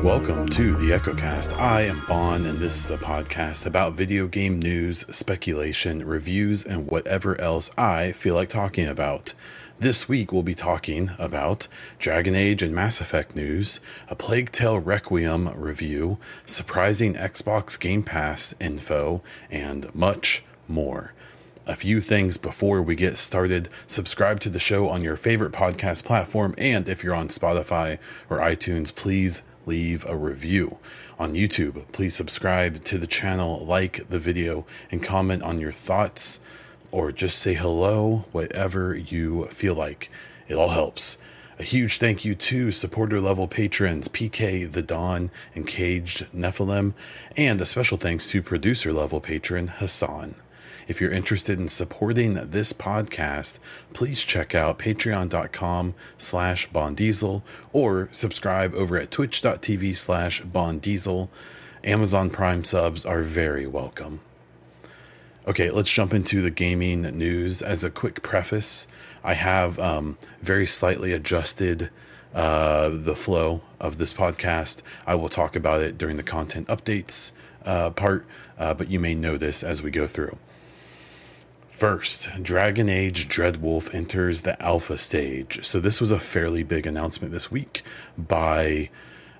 Welcome to the EchoCast. I am Baun, and this is a podcast about video game news, speculation, reviews, and whatever else I feel like talking about. This week we'll be talking about Dragon Age and Mass Effect news, a Plague Tale Requiem review, surprising Xbox Game Pass info, and much more. A few things before we get started. Subscribe to the show on your favorite podcast platform, and if you're on Spotify or iTunes, please leave a review. On YouTube, please subscribe to the channel, like the video, and comment on your thoughts or just say hello, whatever you feel like. It all helps. A huge thank you to supporter level patrons PK the Dawn and Caged Nephilim, and a special thanks to producer level patron Hassan. If you're interested in supporting this podcast, please check out patreon.com slash baundiesel or subscribe over at twitch.tv slash baundiesel. Amazon Prime subs are very welcome. Okay, let's jump into the gaming news. As a quick preface, I have um, very slightly adjusted uh, the flow of this podcast. I will talk about it during the content updates uh, part, uh, but you may know this as we go through. First, Dragon Age Dreadwolf enters the alpha stage. So, this was a fairly big announcement this week by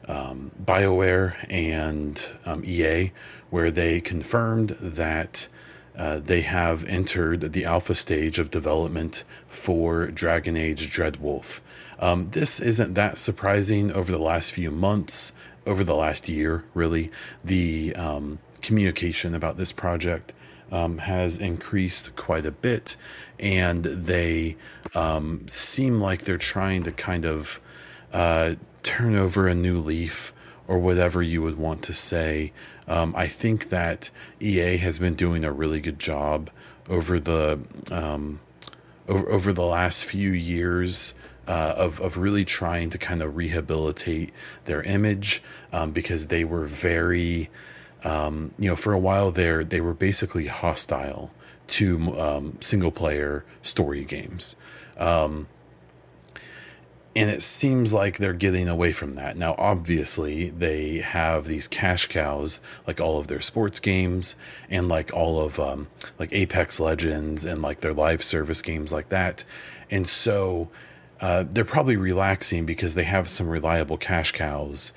um, BioWare and um, EA, where they confirmed that uh, they have entered the alpha stage of development for Dragon Age Dreadwolf. Um, this isn't that surprising over the last few months, over the last year, really. The um, communication about this project um, has increased quite a bit, and they um, seem like they're trying to kind of uh, turn over a new leaf or whatever you would want to say. Um, I think that EA has been doing a really good job over the um, over, over the last few years. Uh, of, of really trying to kind of rehabilitate their image um, because they were very um, you know, for a while there, they were basically hostile to um, single player story games. Um, and it seems like they're getting away from that. Now, obviously, they have these cash cows, like all of their sports games and like all of um, like Apex Legends and like their live service games like that. And so uh, they're probably relaxing because they have some reliable cash cows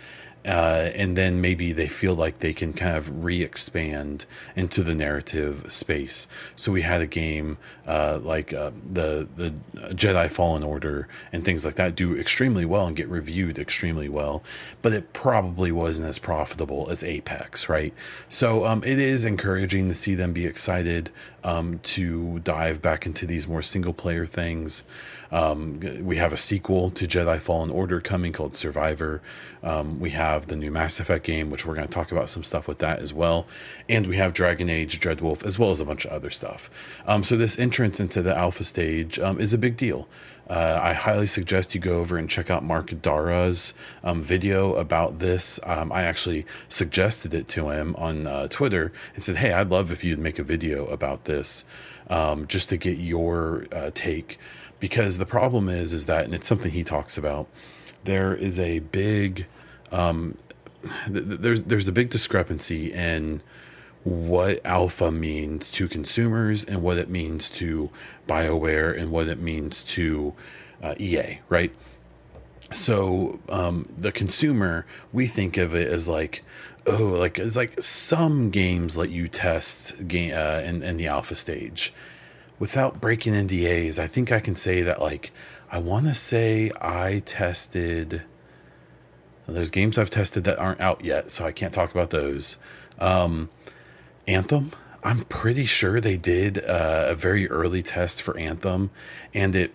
uh, and then maybe they feel like they can kind of re-expand into the narrative space. So we had a game uh, like uh, the the Jedi Fallen Order and things like that do extremely well and get reviewed extremely well, but it probably wasn't as profitable as Apex, right? So um, it is encouraging to see them be excited um, to dive back into these more single player things. Um, we have a sequel to Jedi Fallen Order coming called Survivor. Um, we have the new Mass Effect game, which we're going to talk about some stuff with that as well. And we have Dragon Age Dreadwolf, as well as a bunch of other stuff. Um, so, this entrance into the alpha stage um, is a big deal. Uh, I highly suggest you go over and check out Mark Darrah's um, video about this. Um, I actually suggested it to him on uh, Twitter and said, Hey, I'd love if you'd make a video about this um, just to get your uh, take. Because the problem is, is that, and it's something he talks about, there is a big, um, th- there's, there's a big discrepancy in what alpha means to consumers and what it means to BioWare and what it means to uh, EA, right? So um, the consumer, we think of it as like, oh, like it's like some games let you test game uh, in, in the alpha stage. Without breaking NDAs, I think I can say that like I want to say I tested. There's games I've tested that aren't out yet, so I can't talk about those. Um, Anthem. I'm pretty sure they did uh, a very early test for Anthem, and it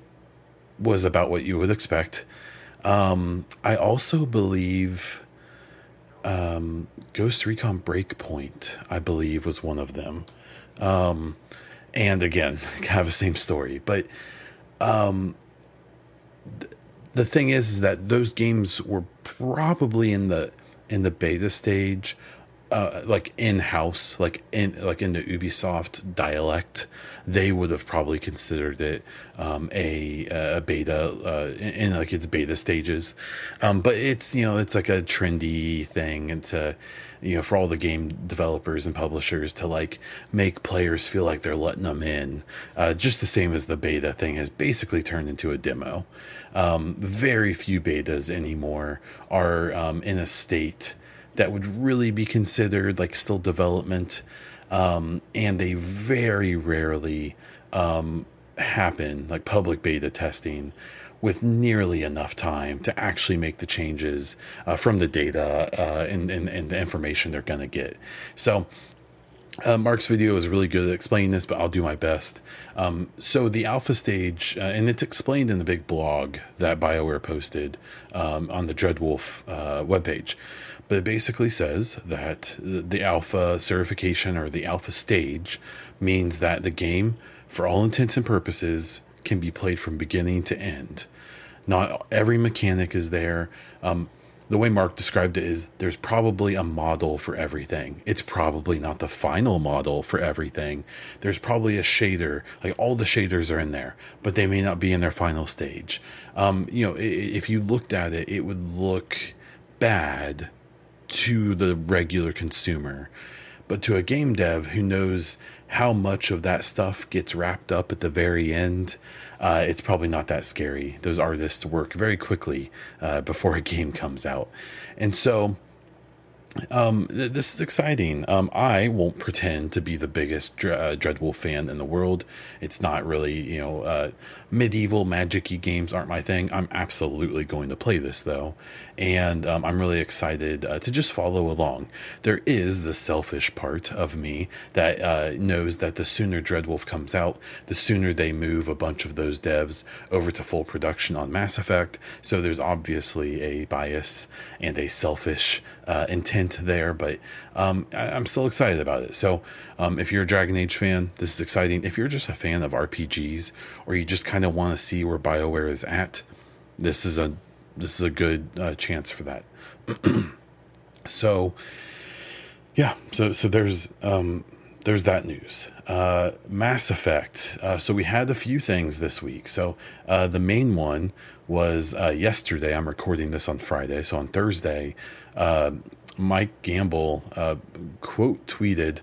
was about what you would expect. Um, I also believe um, Ghost Recon Breakpoint, I believe, was one of them. Um, and again, kind of the same story. But um, th- the thing is, is that those games were probably in the in the beta stage uh, like in house, like in like in the Ubisoft dialect, they would have probably considered it um, a, a beta uh, in, in, like its beta stages. Um, but it's you know it's like a trendy thing, and to you know for all the game developers and publishers to like make players feel like they're letting them in, uh, just the same as the beta thing has basically turned into a demo. Um, very few betas anymore are um, in a state that would really be considered like still development, um, and they very rarely um, happen like public beta testing with nearly enough time to actually make the changes uh, from the data uh, and, and, and the information they're going to get. So uh, Mark's video is really good at explaining this, but I'll do my best. Um, so the alpha stage, uh, and it's explained in the big blog that BioWare posted um, on the Dreadwolf uh, webpage, but it basically says that the alpha certification or the alpha stage means that the game, for all intents and purposes, can be played from beginning to end. Not every mechanic is there. Um, the way Mark described it is there's probably a model for everything. It's probably not the final model for everything. There's probably a shader, like all the shaders are in there, but they may not be in their final stage. Um, you know, if you looked at it, it would look bad to the regular consumer. But to a game dev who knows how much of that stuff gets wrapped up at the very end, uh, it's probably not that scary. Those artists work very quickly uh, before a game comes out. And so um, th- this is exciting. Um, I won't pretend to be the biggest Dre- uh, Dreadwolf fan in the world. It's not really, you know, uh, medieval magicy games aren't my thing. I'm absolutely going to play this though, and um, I'm really excited uh, to just follow along. There is the selfish part of me that uh, knows that the sooner Dreadwolf comes out, the sooner they move a bunch of those devs over to full production on Mass Effect. So there's obviously a bias and a selfish uh, intent there, but um, I- am still excited about it. So um, if you're a Dragon Age fan, this is exciting. If you're just a fan of RPGs or you just kind of want to see where BioWare is at, this is a this is a good uh, chance for that. so yeah, so so there's um, there's that news. Uh, Mass Effect. Uh, so we had a few things this week. So uh, the main one was uh, yesterday. I'm recording this on Friday. So on Thursday, uh, Mike Gamble uh, quote tweeted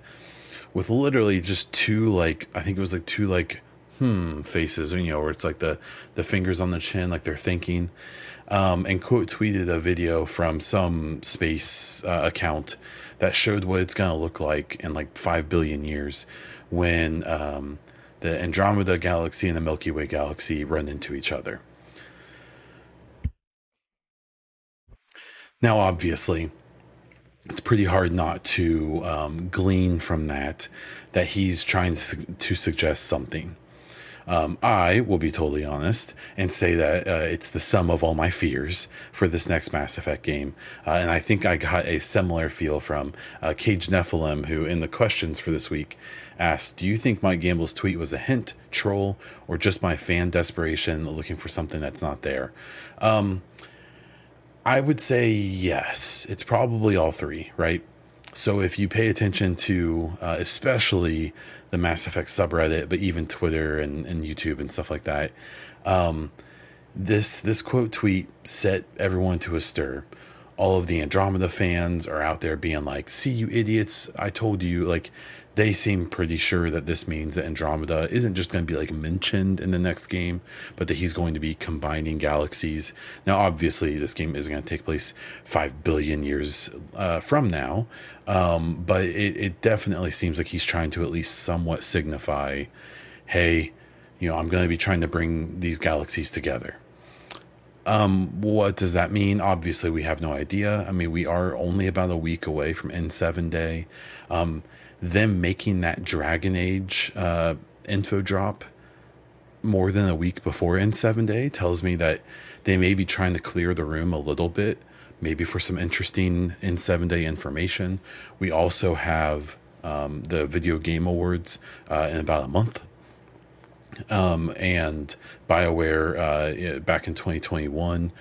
with literally just two like I think it was like two like hmm faces, you know, where it's like the the fingers on the chin, like they're thinking. Um, and quote tweeted a video from some space uh, account that showed what it's going to look like in like 5 billion years when um, the Andromeda galaxy and the Milky Way galaxy run into each other. Now, obviously, it's pretty hard not to um, glean from that that he's trying to suggest something. Um, I will be totally honest and say that uh, it's the sum of all my fears for this next Mass Effect game. Uh, and I think I got a similar feel from uh, Cage Nephilim, who in the questions for this week asked, Do you think Mike Gamble's tweet was a hint, troll, or just my fan desperation looking for something that's not there? Um, I would say yes. It's probably all three, right? So if you pay attention to, uh, especially the Mass Effect subreddit, but even Twitter and, and YouTube and stuff like that, um, this this quote tweet set everyone to a stir. All of the Andromeda fans are out there being like, "See you idiots! I told you!" Like they seem pretty sure that this means that Andromeda isn't just going to be like mentioned in the next game, but that he's going to be combining galaxies. Now, obviously, this game is going to take place five billion years uh, from now, um, but it, it definitely seems like he's trying to at least somewhat signify, hey, you know, I'm going to be trying to bring these galaxies together. Um, what does that mean? Obviously, we have no idea. I mean, we are only about a week away from N7 Day. Um, them making that Dragon Age uh, info drop more than a week before N7 Day tells me that they may be trying to clear the room a little bit, maybe for some interesting N7 Day information. We also have um, the Video Game Awards uh, in about a month. Um, and BioWare uh, back in 2021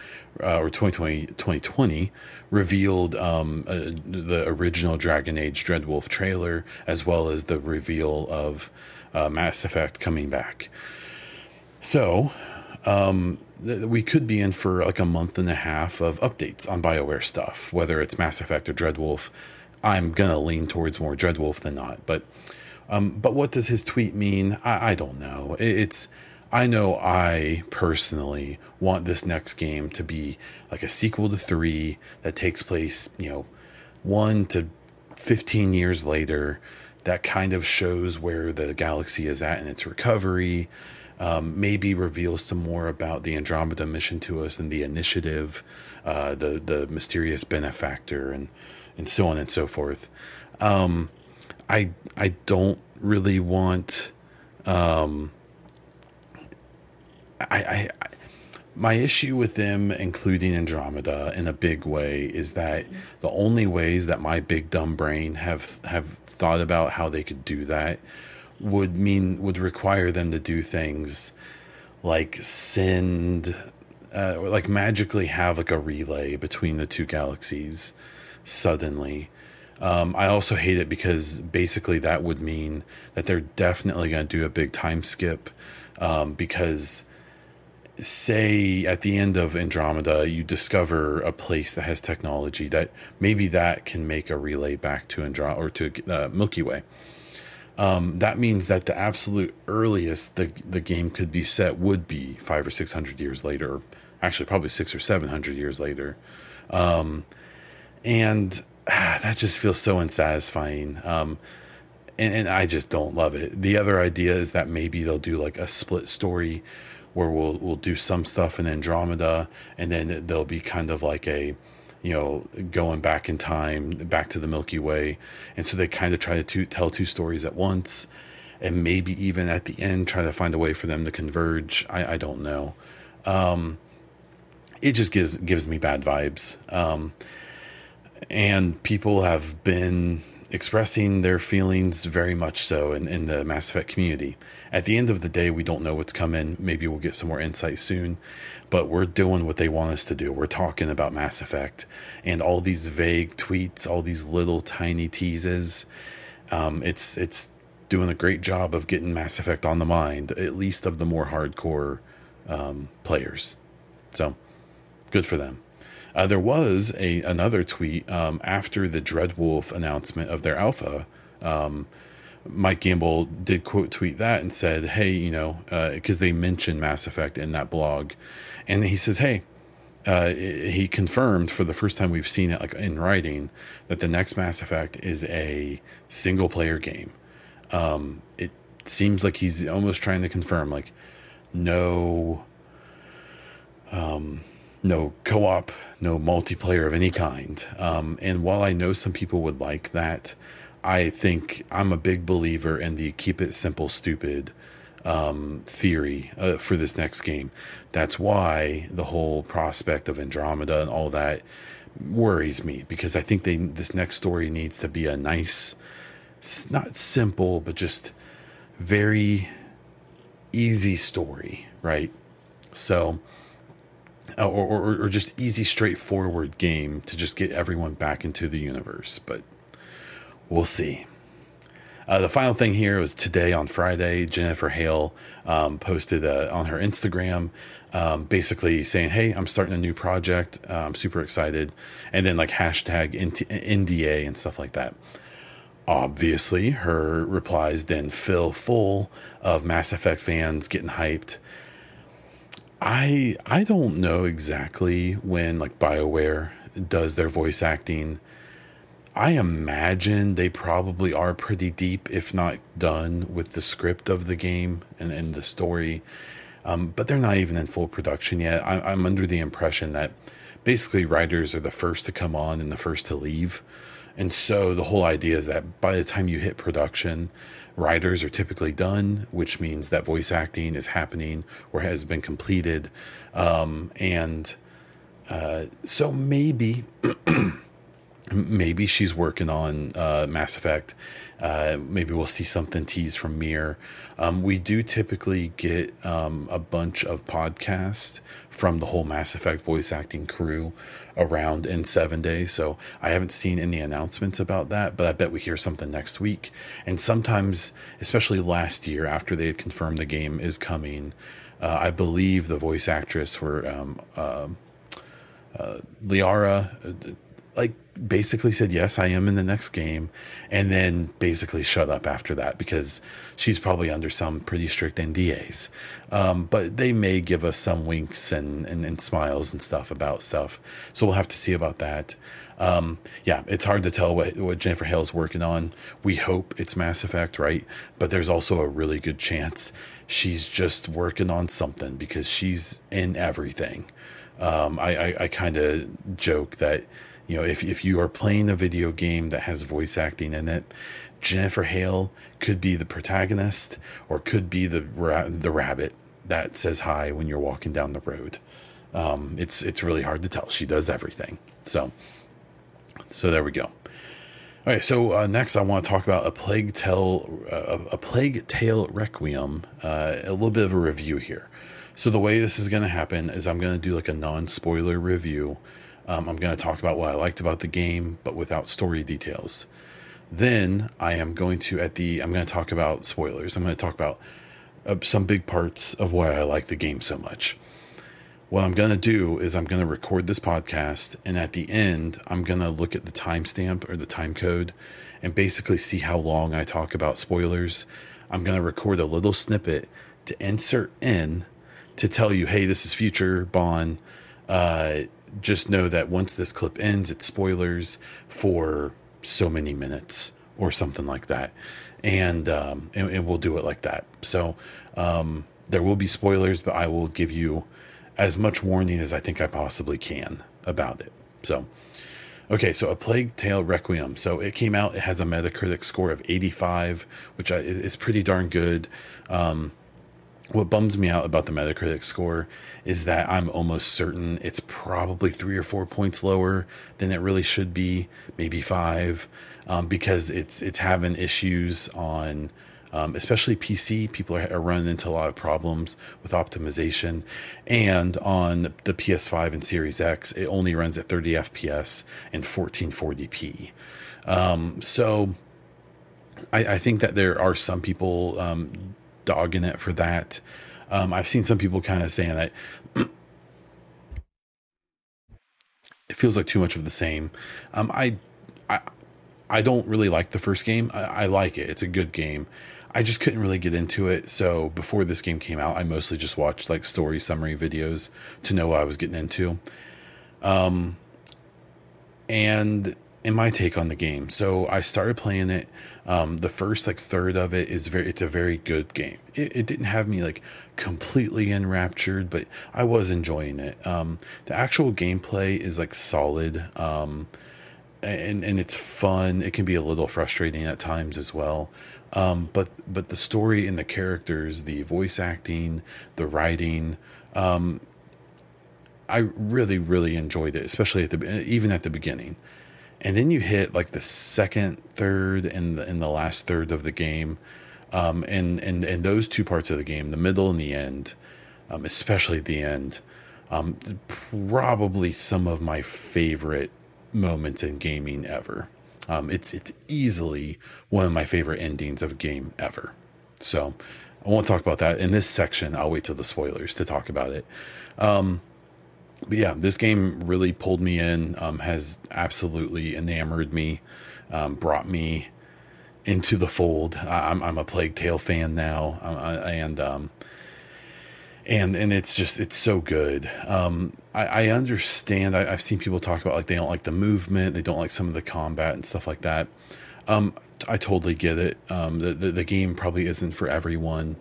uh, or 2020, 2020 revealed um, uh, the original Dragon Age Dreadwolf trailer as well as the reveal of uh, Mass Effect coming back. So um, th- we could be in for like a month and a half of updates on BioWare stuff, whether it's Mass Effect or Dreadwolf. I'm gonna lean towards more Dreadwolf than not, but um, but what does his tweet mean? I, I don't know. It, it's I know I personally want this next game to be like a sequel to three that takes place, you know, one to 15 years later. That kind of shows where the galaxy is at in its recovery. Um, maybe reveals some more about the Andromeda mission to us and the initiative, uh, the the mysterious benefactor, and and so on and so forth. Um, I I don't really want. Um, I, I, I my issue with them including Andromeda in a big way is that the only ways that my big dumb brain have have thought about how they could do that would mean would require them to do things like send uh, like magically have like a relay between the two galaxies suddenly um, I also hate it because basically that would mean that they're definitely going to do a big time skip um, because say at the end of Andromeda you discover a place that has technology that maybe that can make a relay back to Andromeda or to uh, Milky Way. Um, that means that the absolute earliest the the game could be set would be five or six hundred years later, actually probably six or seven hundred years later, um, and that just feels so unsatisfying. Um, and, and, I just don't love it. The other idea is that maybe they'll do like a split story where we'll we'll do some stuff in Andromeda, and then there'll be kind of like a you know going back in time back to the Milky Way, and so they kind of try to tell two stories at once, and maybe even at the end try to find a way for them to converge. I, I don't know. Um, it just gives gives me bad vibes. Um, and people have been expressing their feelings very much so in, in the Mass Effect community. At the end of the day, we don't know what's coming. Maybe we'll get some more insight soon, but we're doing what they want us to do. We're talking about Mass Effect and all these vague tweets, all these little tiny teases. Um, it's it's doing a great job of getting Mass Effect on the mind, at least of the more hardcore um, players. So, good for them. Uh, there was a another tweet um, after the Dreadwolf announcement of their alpha. Um, Mike Gamble did quote tweet that and said, "Hey, you know, because uh, they mentioned Mass Effect in that blog," and he says, "Hey." Uh, he confirmed for the first time we've seen it like in writing that the next Mass Effect is a single player game. Um, it seems like he's almost trying to confirm like no um, no co-op, no multiplayer of any kind. Um, and while I know some people would like that, I think I'm a big believer in the keep it simple, stupid um, theory uh, for this next game. That's why the whole prospect of Andromeda and all that worries me because I think they this next story needs to be a nice, not simple, but just very easy story, right? So or, or, or just easy, straightforward game to just get everyone back into the universe. But we'll see. Uh, the final thing here was today on Friday, Jennifer Hale um, posted uh, on her Instagram, um, basically saying, "Hey, I'm starting a new project. Uh, I'm super excited," and then like hashtag NDA and stuff like that. Obviously, her replies then fill full of Mass Effect fans getting hyped I I don't know exactly when like BioWare does their voice acting. I imagine they probably are pretty deep, if not done, with the script of the game and, and the story. Um, but they're not even in full production yet. I, I'm under the impression that basically writers are the first to come on and the first to leave. And so the whole idea is that by the time you hit production, writers are typically done, which means that voice acting is happening or has been completed. Um, and uh, so maybe maybe she's working on uh, Mass Effect. Uh, maybe we'll see something teased from Mir. Um, we do typically get um, a bunch of podcasts from the whole Mass Effect voice acting crew around N7 Days. So I haven't seen any announcements about that, but I bet we hear something next week. And sometimes, especially last year after they had confirmed the game is coming, uh, I believe the voice actress for um, uh, uh, Liara, uh, like basically said yes i am in the next game and then basically shut up after that because she's probably under some pretty strict ndas um, but they may give us some winks and, and, and, smiles and stuff about stuff. So we'll have to see about that. Um, yeah it's hard to tell what, what jennifer hale's working on. We hope it's mass effect right? But there's also a really good chance she's just working on something because she's in everything. Um, i, I, I kind of joke that you know, if, if you are playing a video game that has voice acting in it, Jennifer Hale could be the protagonist or could be the ra- the rabbit that says hi when you're walking down the road. Um, it's it's really hard to tell. She does everything. So so there we go. All right, so uh, next I want to talk about a plague tale, uh, a plague tale requiem. Uh, a little bit of a review here. So the way this is going to happen is I'm going to do like a non spoiler review um, I'm going to talk about what I liked about the game, but without story details. Then I am going to at the I'm going to talk about spoilers. I'm going to talk about uh, some big parts of why I like the game so much. What I'm going to do is I'm going to record this podcast, and at the end, I'm going to look at the timestamp or the time code and basically see how long I talk about spoilers. I'm going to record a little snippet to insert in to tell you, hey, this is future Baun. Uh, just know that once this clip ends, it's spoilers for so many minutes or something like that, and um, and, and we'll do it like that. So um, there will be spoilers, but I will give you as much warning as I think I possibly can about it. So. Okay, so A Plague Tale Requiem. So it came out. It has a Metacritic score of 85, which is pretty darn good. Um, what bums me out about the Metacritic score is that I'm almost certain it's probably three or four points lower than it really should be, maybe five, um, because it's it's having issues on. Um, especially PC, people are, are, running into a lot of problems with optimization. And on the PS5 and Series X, it only runs at 30 FPS and 1440p. Um, so I, I, think that there are some people um, dogging it for that. Um, I've seen some people kind of saying that it feels like too much of the same. Um, I, I, I don't really like the first game. I, I, like it; it's a good game. I just couldn't really get into it. So before this game came out, I mostly just watched like story summary videos to know what I was getting into. Um, and in my take on the game, so I started playing it um, the first like third of it is very, it's a very good game. It, it didn't have me like completely enraptured, but I was enjoying it. Um, the actual gameplay is like solid. Um, and, and it's fun. It can be a little frustrating at times as well. Um, but, but the story and the characters, the voice acting, the writing, um, I really, really enjoyed it, especially at the, even at the beginning and then you hit like the second, third, and the, and the last third of the game, um, and and and those two parts of the game, the middle and the end, um, especially the end, um, probably some of my favorite moments in gaming ever. Um, it's it's easily one of my favorite endings of a game ever. So I won't talk about that in this section. I'll wait till the spoilers to talk about it. Um, but yeah, this game really pulled me in, um, has absolutely enamored me, um, brought me into the fold. I'm, I'm a Plague Tale fan now, uh, and um, and and it's just it's so good. Um, I, I understand. I, have seen people talk about like they don't like the movement, they don't like some of the combat and stuff like that. Um, I totally get it. Um, the, the, the game probably isn't for everyone.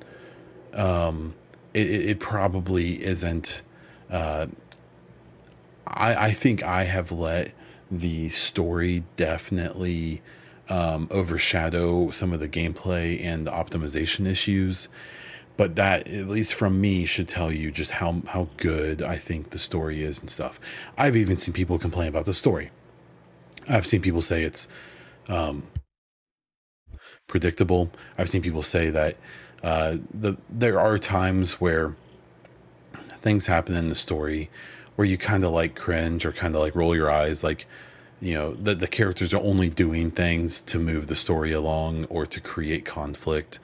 Um, it, it probably isn't. Uh, I, I think I have let the story definitely um, overshadow some of the gameplay and the optimization issues. But that, at least from me, should tell you just how how good I think the story is and stuff. I've even seen people complain about the story. I've seen people say it's um, predictable. I've seen people say that uh, the there are times where things happen in the story where you kind of like cringe or kind of like roll your eyes, like you know the the characters are only doing things to move the story along or to create conflict.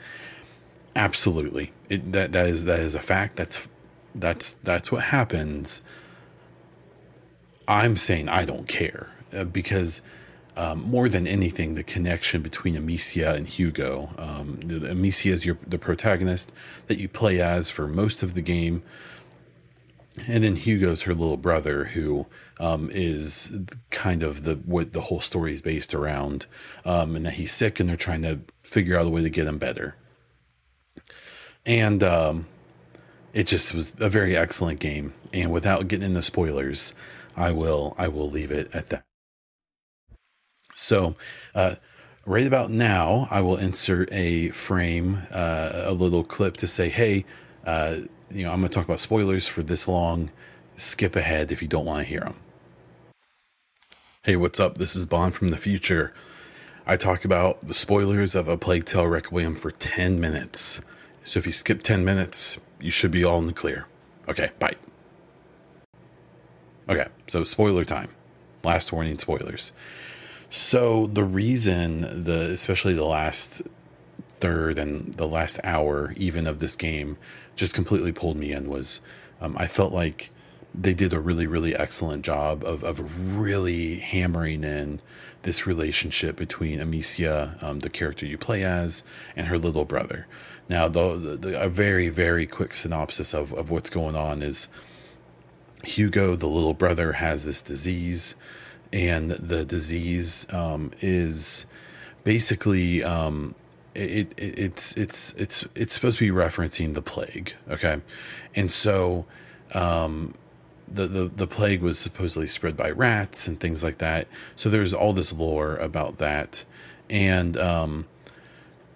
Absolutely, it, that that is that is a fact. That's that's that's what happens. I'm saying I don't care uh, because um, more than anything, the connection between Amicia and Hugo. Um, Amicia is your the protagonist that you play as for most of the game, and then Hugo's her little brother, who um, is kind of the what the whole story is based around, um, and that he's sick, and they're trying to figure out a way to get him better. And um, it just was a very excellent game. And without getting into spoilers, I will I will leave it at that. So, uh, right about now, I will insert a frame, uh, a little clip to say, hey, uh, you know, I'm going to talk about spoilers for this long. Skip ahead if you don't want to hear them. Hey, what's up? This is Baun from the future. I talked about the spoilers of A Plague Tale Requiem for 10 minutes. So if you skip 10 minutes, you should be all in the clear. Okay, bye. Okay, so spoiler time. Last warning spoilers. So the reason the especially the last third and the last hour even of this game just completely pulled me in was um, I felt like they did a really really excellent job of of really hammering in this relationship between Amicia, um, the character you play as, and her little brother. Now, the, the, a very very quick synopsis of of what's going on is Hugo, the little brother, has this disease and the disease um, is basically um, it, it, it's it's it's it's supposed to be referencing the plague, okay, and so um, the, the the plague was supposedly spread by rats and things like that. So there's all this lore about that, and um,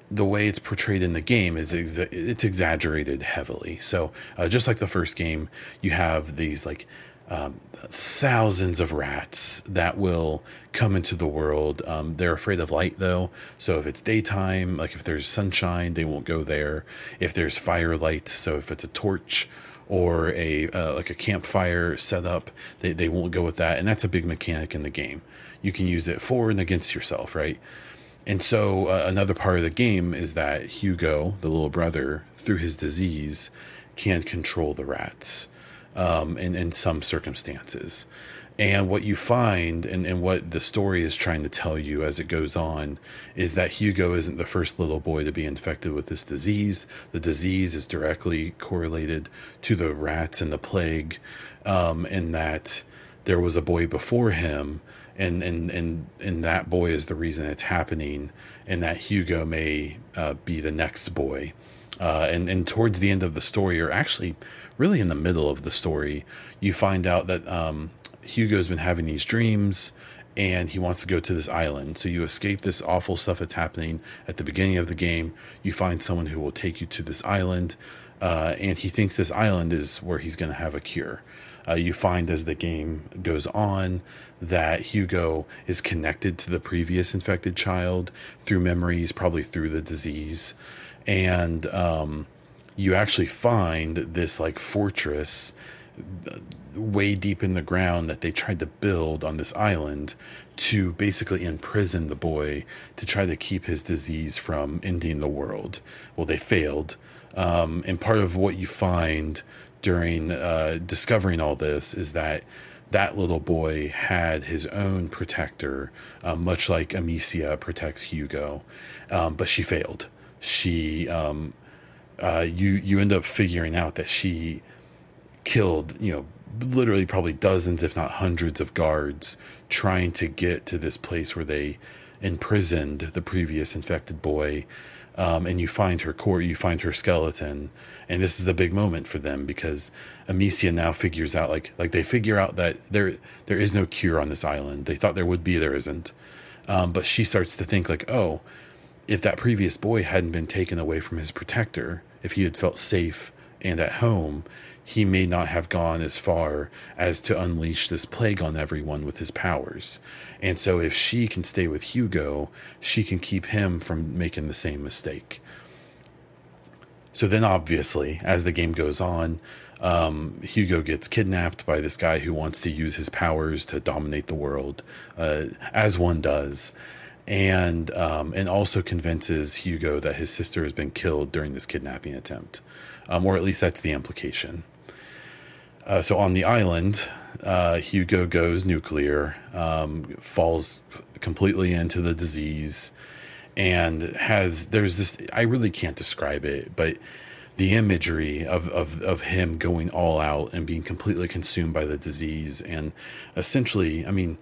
the way it's portrayed in the game is it's exaggerated heavily. So uh, just like the first game, you have these like um, thousands of rats that will come into the world. Um, they're afraid of light though, so if it's daytime, like if there's sunshine, they won't go there. If there's firelight, so if it's a torch or a uh, like a campfire setup, they they won't go with that, and that's a big mechanic in the game. You can use it for and against yourself, right? And so uh, another part of the game is that Hugo, the little brother, through his disease, can control the rats um, in, in some circumstances. And what you find, and, and what the story is trying to tell you as it goes on, is that Hugo isn't the first little boy to be infected with this disease. The disease is directly correlated to the rats and the plague, um, and that there was a boy before him, and, and, and, and that boy is the reason it's happening, and that Hugo may uh, be the next boy. Uh, and, and towards the end of the story, or actually really in the middle of the story, you find out that um, Hugo's been having these dreams and he wants to go to this island. So you escape this awful stuff that's happening at the beginning of the game. You find someone who will take you to this island, uh, and he thinks this island is where he's going to have a cure. Uh, you find as the game goes on that Hugo is connected to the previous infected child through memories, probably through the disease. And um, you actually find this like fortress way deep in the ground that they tried to build on this island to basically imprison the boy to try to keep his disease from ending the world. Well, they failed. Um, and part of what you find during uh, discovering all this is that that little boy had his own protector, uh, much like Amicia protects Hugo, um, but she failed. She um, uh, you you end up figuring out that she killed you know literally probably dozens if not hundreds of guards trying to get to this place where they imprisoned the previous infected boy. Um, and you find her core you find her skeleton. And this is a big moment for them because amicia now figures out like like they figure out that there there is no cure on this island. They thought there would be there isn't. Um, but she starts to think like oh if that previous boy hadn't been taken away from his protector, if he had felt safe and at home, he may not have gone as far as to unleash this plague on everyone with his powers. And so, if she can stay with Hugo, she can keep him from making the same mistake. So then, obviously, as the game goes on, um, Hugo gets kidnapped by this guy who wants to use his powers to dominate the world, uh, as one does, and um, and also convinces Hugo that his sister has been killed during this kidnapping attempt, um, or at least that's the implication. Uh, so on the island, uh, Hugo goes nuclear, um, falls completely into the disease, and has there's this. I really can't describe it, but the imagery of, of, of him going all out and being completely consumed by the disease, and essentially, I mean,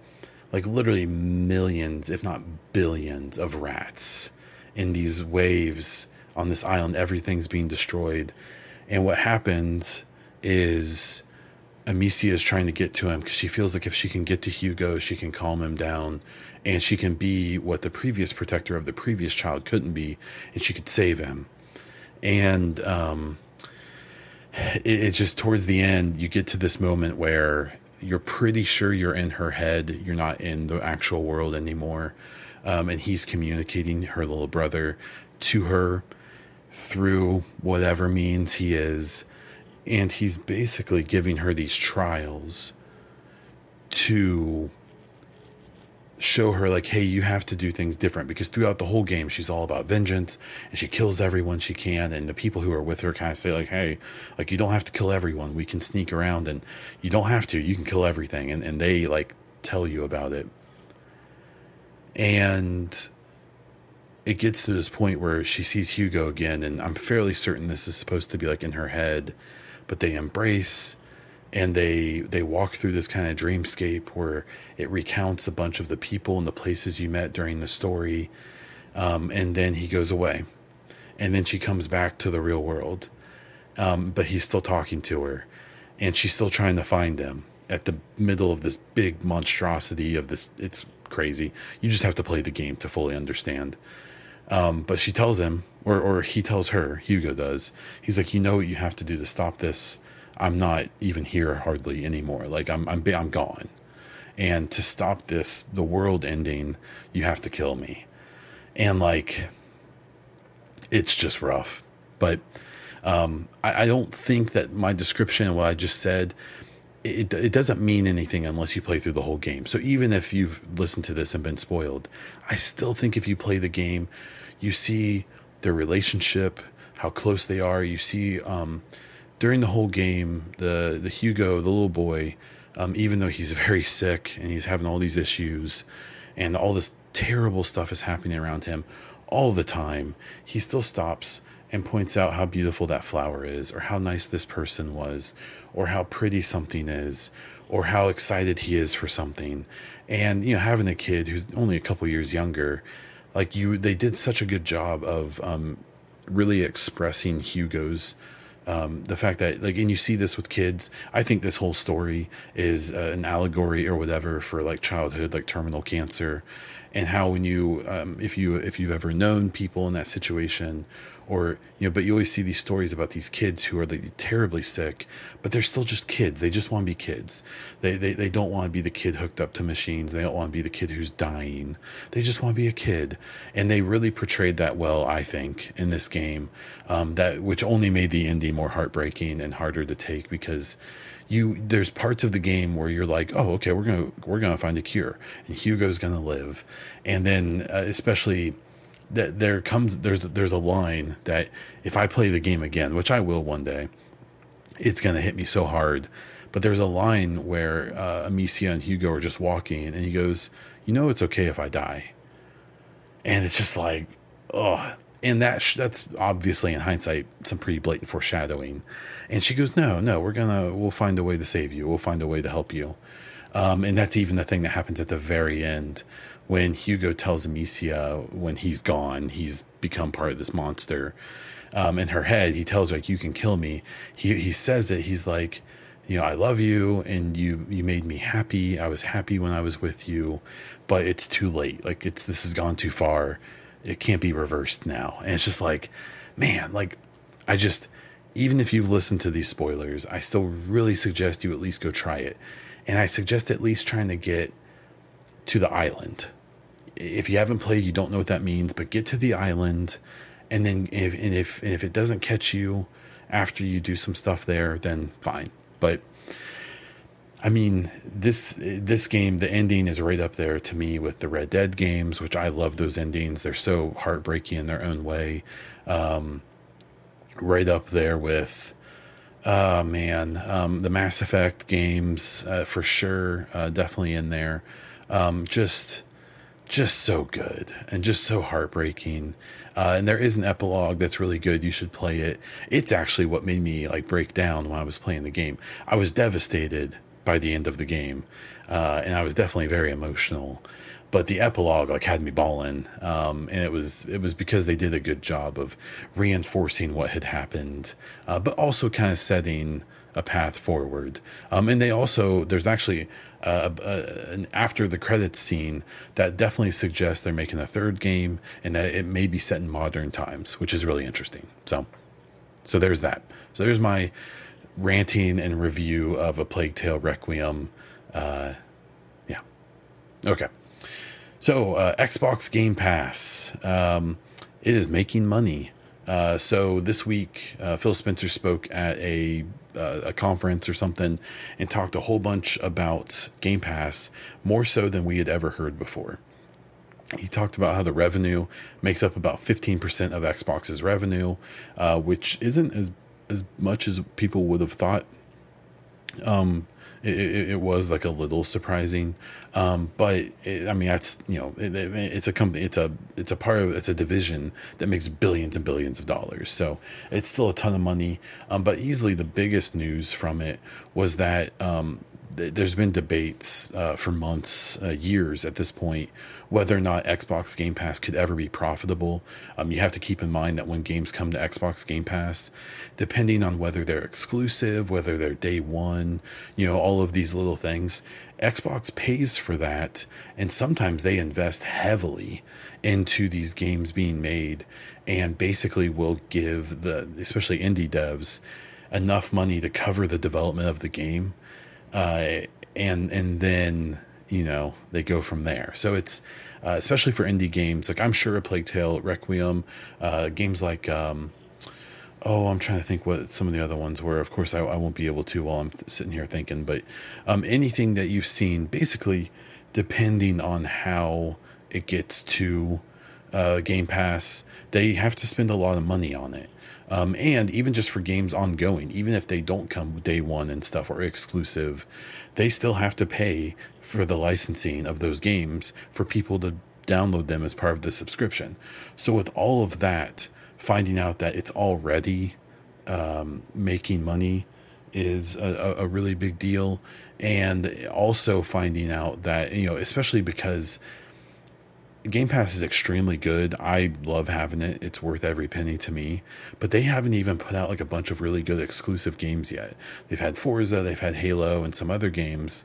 like literally millions, if not billions, of rats in these waves on this island. Everything's being destroyed, and what happens is Amicia is trying to get to him because she feels like if she can get to Hugo, she can calm him down and she can be what the previous protector of the previous child couldn't be, and she could save him. And um, it's just towards the end, you get to this moment where you're pretty sure you're in her head, you're not in the actual world anymore. Um, and he's communicating her little brother to her through whatever means he is and he's basically giving her these trials to show her like hey you have to do things different because throughout the whole game she's all about vengeance and she kills everyone she can. And the people who are with her kind of say like hey like you don't have to kill everyone. We can sneak around and you don't have to. You can kill everything. And, and they like tell you about it. And it gets to this point where she sees hugo again and i'm fairly certain this is supposed to be like in her head but they embrace and they they walk through this kind of dreamscape where it recounts a bunch of the people and the places you met during the story um, and then he goes away and then she comes back to the real world um, but he's still talking to her and she's still trying to find him at the middle of this big monstrosity of this it's crazy you just have to play the game to fully understand um, but she tells him, or or he tells her, Hugo does. He's like, you know what you have to do to stop this. I'm not even here hardly anymore. Like I'm I'm I'm gone. And to stop this, the world ending, you have to kill me. And like, it's just rough. But um, I, I don't think that my description and what I just said it, it doesn't mean anything unless you play through the whole game. So even if you've listened to this and been spoiled, I still think if you play the game, you see their relationship, how close they are. You see um, during the whole game, the the Hugo, the little boy, um, even though he's very sick and he's having all these issues, and all this terrible stuff is happening around him all the time, he still stops and points out how beautiful that flower is, or how nice this person was, or how pretty something is, or how excited he is for something. And, you know, having a kid who's only a couple years younger, like you, they did such a good job of um, really expressing Hugo's. Um, the fact that like and you see this with kids i think this whole story is uh, an allegory or whatever for like childhood like terminal cancer. And how when you um, if you if you've ever known people in that situation or you know but you always see these stories about these kids who are like terribly sick but they're still just kids. They just want to be kids. They, they they don't want to be the kid hooked up to machines. They don't want to be the kid who's dying. They just want to be a kid. And they really portrayed that well i think in this game um, that which only made the ending more heartbreaking and harder to take because you there's parts of the game where you're like oh okay we're gonna we're gonna find a cure. And hugo's gonna live. And then uh, especially that there comes there's there's a line that if I play the game again, which I will one day, it's gonna hit me so hard. But there's a line where uh, Amicia and Hugo are just walking, and he goes, "You know, it's okay if I die." And it's just like, oh, and that sh- that's obviously in hindsight some pretty blatant foreshadowing. And she goes, "No, no, we're gonna we'll find a way to save you. We'll find a way to help you." Um, and that's even the thing that happens at the very end when Hugo tells Amicia when he's gone, he's become part of this monster. Um, in her head, he tells her like, "You can kill me." He he says it. He's like, "You know, I love you, and you you made me happy. I was happy when I was with you, but it's too late. Like it's this has gone too far. It can't be reversed now." And it's just like, man, like I just even if you've listened to these spoilers, I still really suggest you at least go try it. And I suggest at least trying to get to the island. If you haven't played, you don't know what that means, but get to the island and then if and if and if it doesn't catch you after you do some stuff there, then fine. But I mean, this this game, the ending is right up there to me with the Red Dead games, which I love those endings. They're so heartbreaking in their own way. Um, right up there with, oh man, um, the Mass Effect games uh, for sure, uh, definitely in there. Um, just, just so good and just so heartbreaking. Uh, and there is an epilogue that's really good. You should play it. It's actually what made me like break down when I was playing the game. I was devastated by the end of the game, uh, and I was definitely very emotional. But the epilogue like had me bawling, um, and it was it was because they did a good job of reinforcing what had happened, uh, but also kind of setting a path forward. Um, and they also there's actually uh, an after the credits scene that definitely suggests they're making a third game and that it may be set in modern times, which is really interesting. So, so there's that. So there's my ranting and review of a Plague Tale Requiem. Uh, yeah. Okay. So, uh, Xbox Game Pass. Um, it is making money. Uh, so this week, uh, Phil Spencer spoke at a uh, a conference or something and talked a whole bunch about Game Pass, more so than we had ever heard before. He talked about how the revenue makes up about 15% of Xbox's revenue, uh, which isn't as as much as people would have thought. Um, it, it, was like a little surprising, um, but it, I mean that's you know it's a company, it's a it's a part of it's a division that makes billions and billions of dollars. So it's still a ton of money. Um, but easily the biggest news from it was that um, there's been debates uh, for months, uh, years at this point, whether or not Xbox Game Pass could ever be profitable. Um, you have to keep in mind that when games come to Xbox Game Pass, depending on whether they're exclusive, whether they're day one, you know, all of these little things, Xbox pays for that. And sometimes they invest heavily into these games being made and basically will give the, especially indie devs, enough money to cover the development of the game uh, and and then you know they go from there. So it's uh, especially for indie games like I'm sure a Plague Tale Requiem, uh, games like um, oh I'm trying to think what some of the other ones were. Of course I, I won't be able to while I'm th- sitting here thinking, but um, anything that you've seen basically depending on how it gets to uh, Game Pass, they have to spend a lot of money on it. Um, and even just for games ongoing, even if they don't come day one and stuff or exclusive, they still have to pay for the licensing of those games for people to download them as part of the subscription. So, with all of that, finding out that it's already um, making money is a, a really big deal. And also finding out that, you know, especially because Game Pass is extremely good. I love having it. It's worth every penny to me. But they haven't even put out like a bunch of really good exclusive games yet. They've had Forza, they've had Halo, and some other games.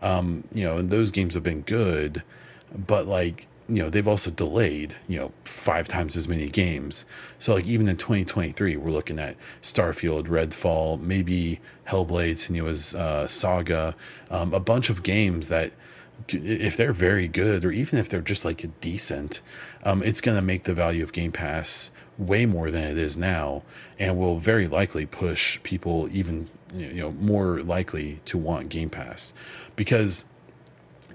Um, you know, and those games have been good, but like you know they've also delayed you know five times as many games so like even in 2023 we're looking at starfield redfall maybe hellblade senua's uh, saga um, a bunch of games that if they're very good or even if they're just like decent, um, it's going to make the value of Game Pass way more than it is now, and will very likely push people even you know more likely to want Game Pass. Because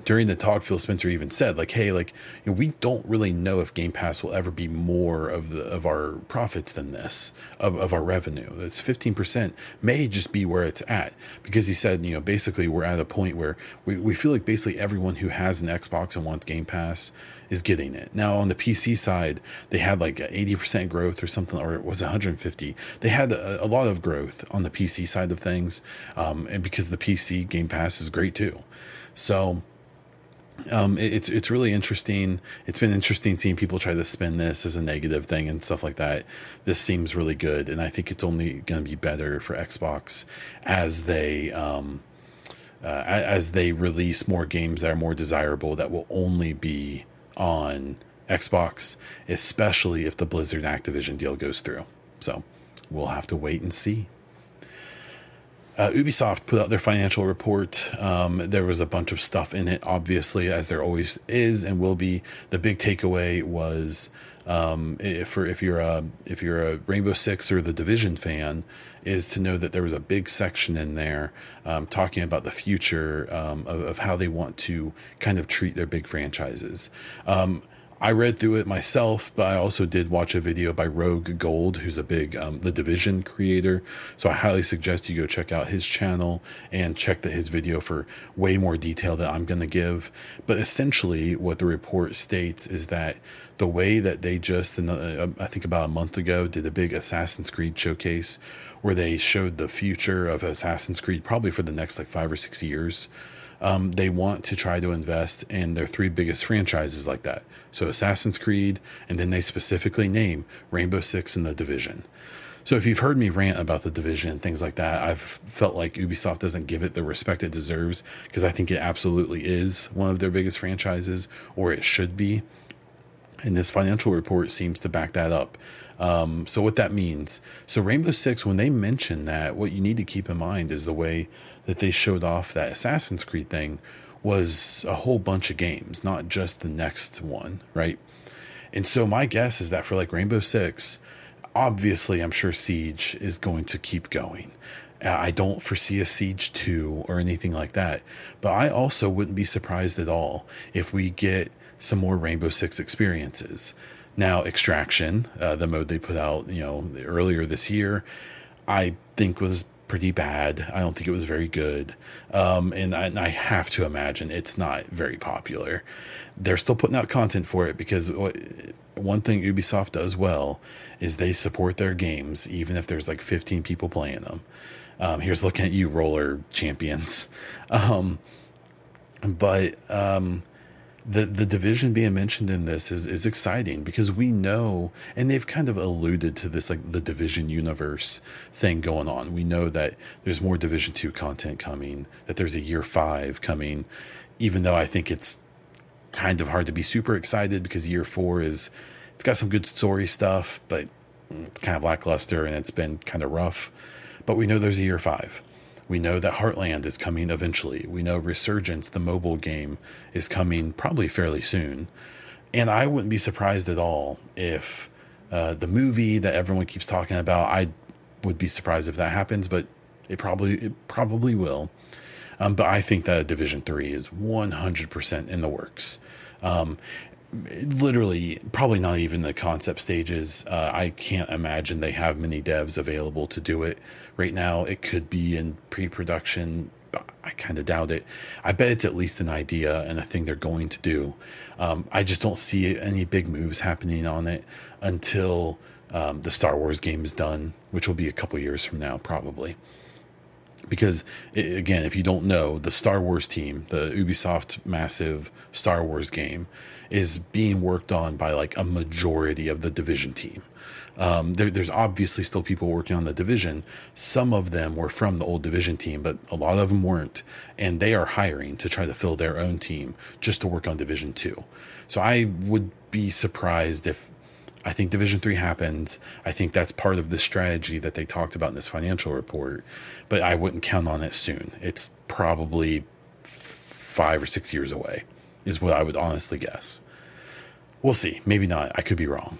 during the talk, Phil Spencer even said, like, hey, like, you know, we don't really know if Game Pass will ever be more of the of our profits than this, of, of our revenue. It's 15% may just be where it's at. Because he said, you know, basically we're at a point where we, we feel like basically everyone who has an Xbox and wants Game Pass is getting it. Now on the PC side, they had like 80% growth or something, or it was 150. They had a, a lot of growth on the PC side of things. Um, and because the PC Game Pass is great too. So um, it, it's it's really interesting. It's been interesting seeing people try to spin this as a negative thing and stuff like that. This seems really good, and I think it's only going to be better for Xbox as they um, uh, as they release more games that are more desirable that will only be on Xbox, especially if the Blizzard Activision deal goes through. So we'll have to wait and see. Uh, Ubisoft put out their financial report. Um, there was a bunch of stuff in it, obviously, as there always is and will be. The big takeaway was um, if, if you're a if you're a Rainbow Six or the Division fan, is to know that there was a big section in there um, talking about the future um, of, of, how they want to kind of treat their big franchises. Um, I read through it myself, but I also did watch a video by Rogue Gold, who's a big um, The Division creator. So I highly suggest you go check out his channel and check the, his video for way more detail that I'm going to give. But essentially, what the report states is that the way that they just, uh, I think about a month ago, did a big Assassin's Creed showcase where they showed the future of Assassin's Creed probably for the next like five or six years um, they want to try to invest in their three biggest franchises like that. So Assassin's Creed, and then they specifically name Rainbow Six and The Division. So if you've heard me rant about the division and things like that, I've felt like Ubisoft doesn't give it the respect it deserves because I think it absolutely is one of their biggest franchises, or it should be. And this financial report seems to back that up. Um, so what that means, so Rainbow Six, when they mention that, what you need to keep in mind is the way that they showed off that Assassin's Creed thing was a whole bunch of games, not just the next one, right? And so my guess is that for like Rainbow Six, obviously I'm sure Siege is going to keep going. I don't foresee a Siege 2 or anything like that. But I also wouldn't be surprised at all if we get some more Rainbow Six experiences. Now, Extraction, uh, the mode they put out, you know, earlier this year, I think was pretty bad. I don't think it was very good. Um, and, I, and, I, have to imagine it's not very popular. They're still putting out content for it because one thing Ubisoft does well is they support their games, even if there's like 15 people playing them. Um, here's looking at you, roller champions. Um, but um, the the division being mentioned in this is is exciting because we know and they've kind of alluded to this like the division universe thing going on. We know that there's more division 2 content coming that there's a year 5 coming even though i think it's kind of hard to be super excited because year 4 is it's got some good story stuff but it's kind of lackluster and it's been kind of rough. But we know there's a year 5 we know that Heartland is coming eventually. We know Resurgence, the mobile game, is coming probably fairly soon. And I wouldn't be surprised at all if uh, the movie that everyone keeps talking about, I would be surprised if that happens, but it probably it probably will. Um, but I think that Division Three is 100% in the works. Um, literally probably not even the concept stages. Uh, i can't imagine they have many devs available to do it right now. It could be in pre-production but i kind of doubt it. I bet it's at least an idea and a thing they're going to do. Um, i just don't see any big moves happening on it until um, the star wars game is done which will be a couple years from now probably. Because again if you don't know the star wars team the ubisoft massive star wars game is being worked on by like a majority of the division team. Um, there, there's obviously still people working on the division. Some of them were from the old division team but a lot of them weren't. And they are hiring to try to fill their own team just to work on division 2 so i would be surprised if I think Division Three happens. I think that's part of the strategy that they talked about in this financial report, but I wouldn't count on it soon. It's probably five or six years away, is what I would honestly guess. We'll see. Maybe not. I could be wrong.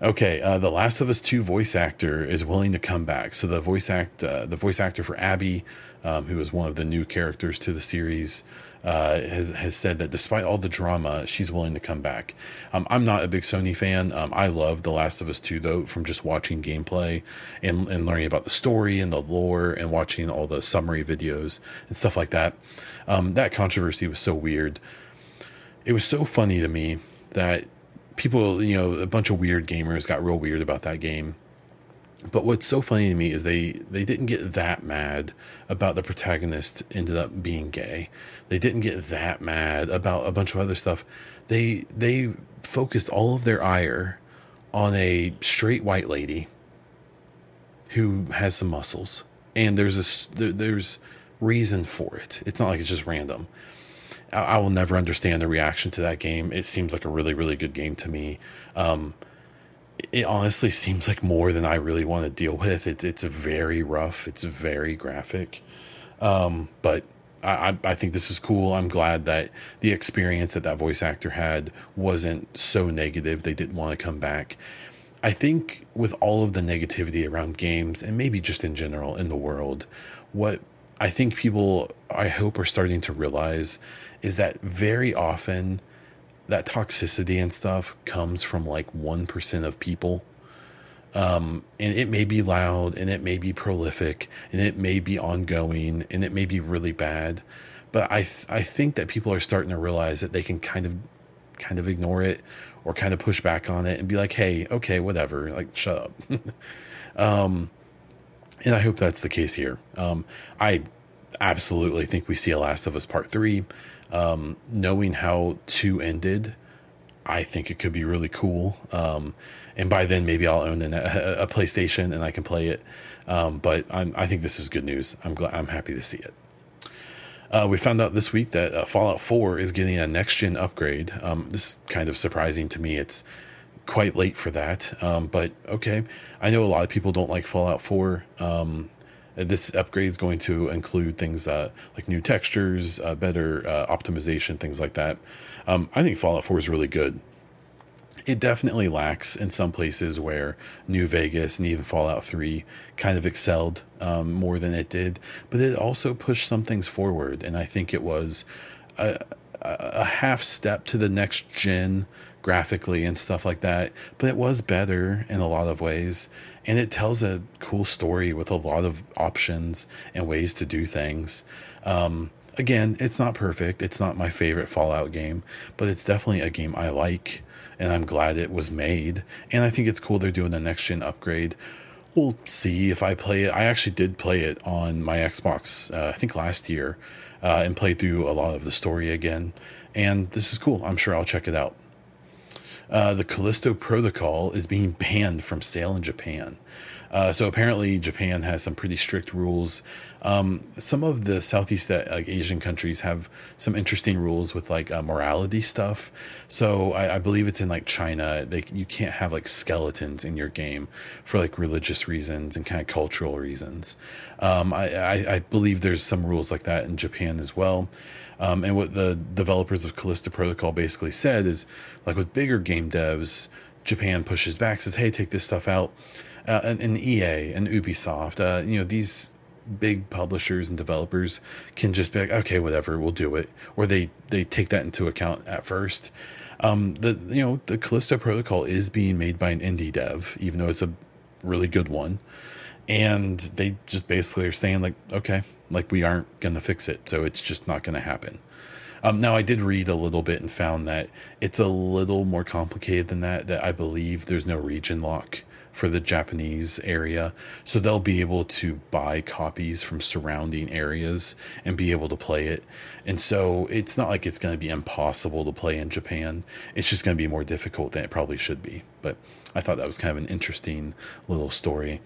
Okay, uh, the Last of Us Two voice actor is willing to come back. So the voice act, uh, the voice actor for Abby, um, who is one of the new characters to the series, uh, has has said that despite all the drama, she's willing to come back. Um, I'm not a big Sony fan. Um, I love The Last of Us 2 though, from just watching gameplay and, and learning about the story and the lore and watching all the summary videos and stuff like that. Um, that controversy was so weird. It was so funny to me that people, you know, a bunch of weird gamers got real weird about that game but what's so funny to me is they they didn't get that mad about the protagonist ended up being gay. They didn't get that mad about a bunch of other stuff. They they focused all of their ire on a straight white lady who has some muscles, and there's a there, there's reason for it. It's not like it's just random. I, I, will never understand the reaction to that game. It seems like a really really good game to me. Um, it honestly seems like more than I really want to deal with. It, it's very rough. It's very graphic. Um, but I, I think this is cool. I'm glad that the experience that that voice actor had wasn't so negative. They didn't want to come back. I think with all of the negativity around games and maybe just in general in the world, what I think people, I hope, are starting to realize is that very often that toxicity and stuff comes from like 1% of people. Um, and it may be loud and it may be prolific and it may be ongoing and it may be really bad. But I, th- I think that people are starting to realize that they can kind of, kind of ignore it or kind of push back on it and be like, hey, okay, whatever, like shut up. um, and I hope that's the case here. Um, I absolutely think we see a Last of Us Part Three. Um, knowing how two ended, I think it could be really cool. Um, and by then, maybe I'll own an, a, a, PlayStation and I can play it. Um, but I'm, i think this is good news. I'm glad. I'm happy to see it. Uh, we found out this week that uh, Fallout 4 is getting a next gen upgrade. Um, this is kind of surprising to me. It's quite late for that, um, but okay. I know a lot of people don't like Fallout 4. Um, this upgrade is going to include things uh, like new textures, uh, better uh, optimization, things like that. Um, I think Fallout 4 is really good. It definitely lacks in some places where New Vegas and even Fallout 3 kind of excelled um, more than it did, but it also pushed some things forward. And I think it was a, a half step to the next gen graphically and stuff like that, but it was better in a lot of ways. And it tells a cool story with a lot of options and ways to do things. Um, again, it's not perfect. It's not my favorite Fallout game, but it's definitely a game I like. And I'm glad it was made. And I think it's cool they're doing the next gen upgrade. We'll see if I play it. I actually did play it on my Xbox, uh, I think last year, uh, and played through a lot of the story again. And this is cool. I'm sure I'll check it out. Uh, the Callisto Protocol is being banned from sale in Japan. Uh, so apparently, Japan has some pretty strict rules. Um, some of the Southeast uh, like Asian countries have some interesting rules with like uh, morality stuff. So I, I, believe it's in like China. They you can't have like skeletons in your game for like religious reasons and kind of cultural reasons. Um, I, I, I believe there's some rules like that in Japan as well. Um, and what the developers of Callisto Protocol basically said is, like with bigger game devs, Japan pushes back, says, "Hey, take this stuff out." Uh, and, EA and Ubisoft, uh, you know, these big publishers and developers can just be like, "Okay, whatever, we'll do it," or they they take that into account at first. Um, the you know the Callisto Protocol is being made by an indie dev, even though it's a really good one, and they just basically are saying like, "Okay, like we aren't to fix it, so it's just not to happen. Um, now I did read a little bit and found that it's a little more complicated than that. That I believe there's no region lock for the Japanese area, so they'll be able to buy copies from surrounding areas and be able to play it. And so it's not like it's going to be impossible to play in Japan. It's just going to be more difficult than it probably should be. But I thought that was kind of an interesting little story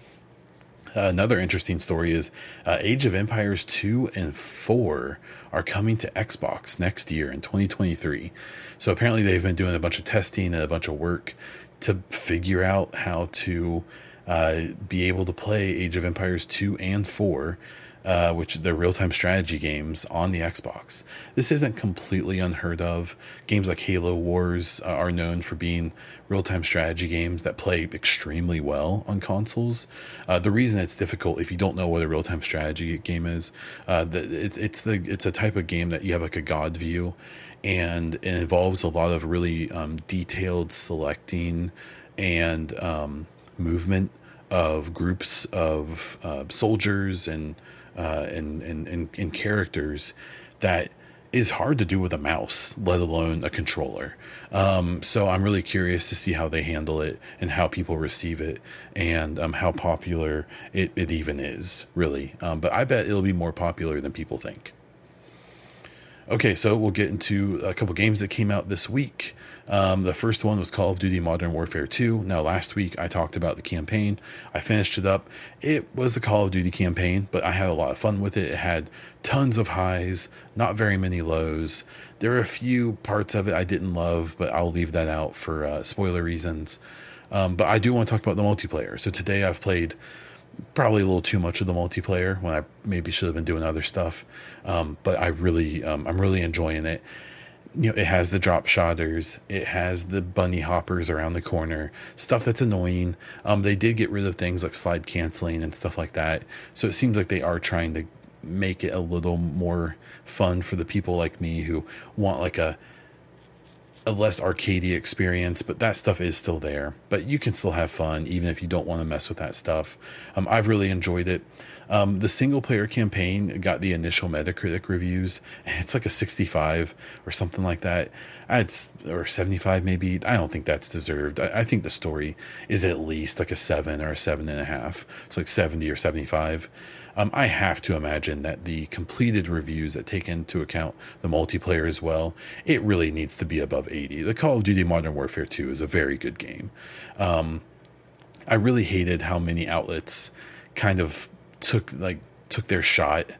another interesting story is uh, Age of Empires 2 and 4 are coming to Xbox next year in 2023. So apparently they've been doing a bunch of testing and a bunch of work to figure out how to uh, be able to play Age of Empires 2 and 4 uh, which they're real time strategy games on the Xbox. This isn't completely unheard of. Games like Halo Wars uh, are known for being real time strategy games that play extremely well on consoles. Uh, the reason it's difficult, if you don't know what a real time strategy game is, uh, the, it, it's the it's a type of game that you have like a god view, and it involves a lot of really um, detailed selecting and um, movement of groups of uh, soldiers and uh, and, and, and, and characters that is hard to do with a mouse, let alone a controller. Um, so I'm really curious to see how they handle it and how people receive it and um, how popular it, it even is, really. Um, but I bet it'll be more popular than people think. Okay, so we'll get into a couple games that came out this week. Um, the first one was Call of Duty Modern Warfare 2. Now, last week I talked about the campaign. I finished it up. It was the Call of Duty campaign, but I had a lot of fun with it. It had tons of highs, not very many lows. There are a few parts of it I didn't love, but I'll leave that out for uh, spoiler reasons. Um, but I do want to talk about the multiplayer. So today I've played probably a little too much of the multiplayer when I maybe should have been doing other stuff. Um, but I really, um, I'm really enjoying it. You know, it has the drop shotters, it has the bunny hoppers around the corner, stuff that's annoying. Um, they did get rid of things like slide canceling and stuff like that. So it seems like they are trying to make it a little more fun for the people like me who want like a a less arcadey experience, but that stuff is still there. But you can still have fun even if you don't want to mess with that stuff. Um, I've really enjoyed it. Um, the single player campaign got the initial Metacritic reviews. It's like a 65 or something like that. It's or 75 maybe. I don't think that's deserved. I, I think the story is at least like a seven or a seven and a half. So like 70 or 75. Um, I have to imagine that the completed reviews that take into account the multiplayer as well, it really needs to be above 80. The Call of Duty Modern Warfare 2 is a very good game. Um, I really hated how many outlets kind of took like took their shot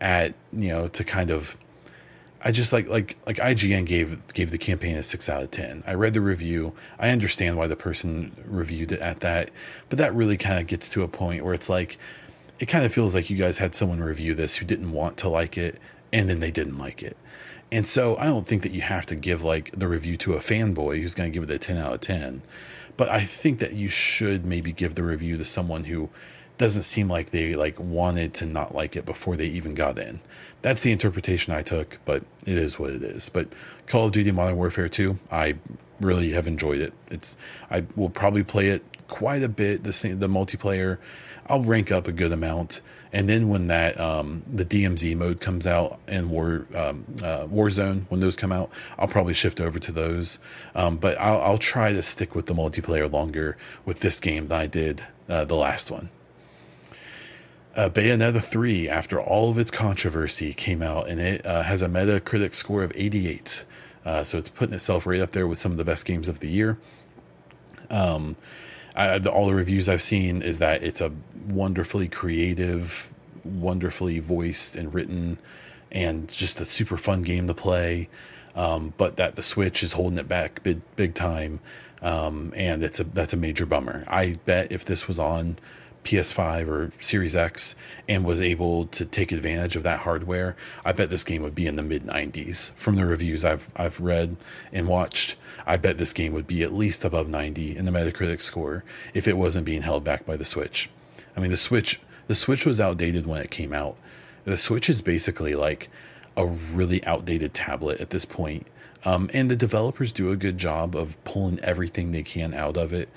at you know to kind of I just like like like IGN gave gave the campaign a six out of ten. I read the review. I understand why the person reviewed it at that, but that really kind of gets to a point where it's like it kind of feels like you guys had someone review this who didn't want to like it and then they didn't like it. And so I don't think that you have to give like the review to a fanboy who's going to give it a 10 out of 10. But I think that you should maybe give the review to someone who doesn't seem like they like wanted to not like it before they even got in. That's the interpretation I took, but it is what it is. But Call of Duty Modern Warfare 2, I really have enjoyed it. It's I will probably play it quite a bit the same the multiplayer I'll rank up a good amount. And then when that um, the DMZ mode comes out and War um, uh, Warzone when those come out, I'll probably shift over to those. Um, but I'll, I'll, try to stick with the multiplayer longer with this game than I did uh, the last one. Uh, Bayonetta 3, after all of its controversy, came out and it uh, has a Metacritic score of 88. Uh, so it's putting itself right up there with some of the best games of the year. Um, I, all the reviews I've seen is that it's a wonderfully creative, wonderfully voiced and written, and just a super fun game to play. Um, but that the Switch is holding it back big, big time, um, and it's a that's a major bummer. I bet if this was on PS5 or Series X and was able to take advantage of that hardware, I bet this game would be in the mid 90s. From the reviews I've I've read and watched, I bet this game would be at least above 90 in the Metacritic score if it wasn't being held back by the Switch. I mean, the Switch the Switch was outdated when it came out. The Switch is basically like a really outdated tablet at this point. Um, and the developers do a good job of pulling everything they can out of it,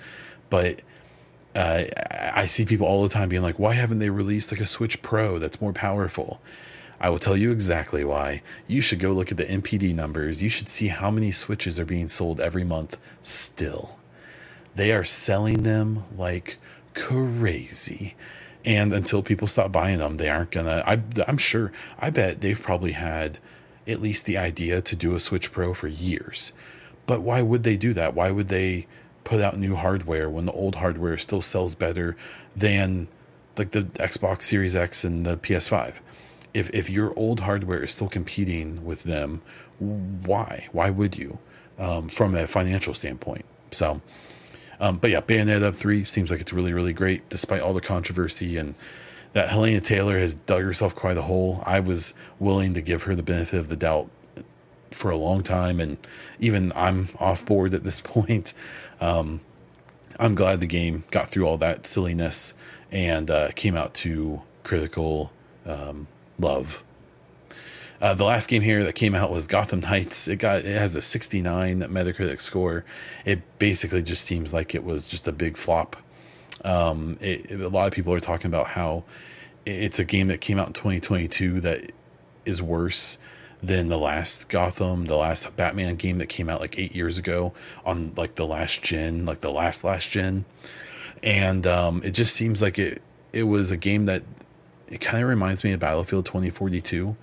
but uh, I see people all the time being like, why haven't they released like a Switch Pro that's more powerful? I will tell you exactly why. You should go look at the NPD numbers. You should see how many Switches are being sold every month still. They are selling them like crazy. And until people stop buying them, they aren't gonna. I'm sure, I bet they've probably had at least the idea to do a Switch Pro for years. But why would they do that? Why would they put out new hardware when the old hardware still sells better than like the Xbox Series X and the PS5. If if your old hardware is still competing with them, why? Why would you? Um, from a financial standpoint. So, um, but yeah, Bayonetta 3 seems like it's really, really great despite all the controversy and that Hellena Taylor has dug herself quite a hole. I was willing to give her the benefit of the doubt for a long time, and even I'm off board at this point. Um, I'm glad the game got through all that silliness and uh, came out to critical um, love. Uh, the last game here that came out was Gotham Knights. It got it has a 69 Metacritic score. It basically just seems like it was just a big flop. Um, it, it, a lot of people are talking about how it's a game that came out in 2022 that is worse than the last Gotham, the last Batman game that came out like eight years ago on like the last gen, like the last last gen, and um, it just seems like it it was a game that it kind of reminds me of Battlefield 2042,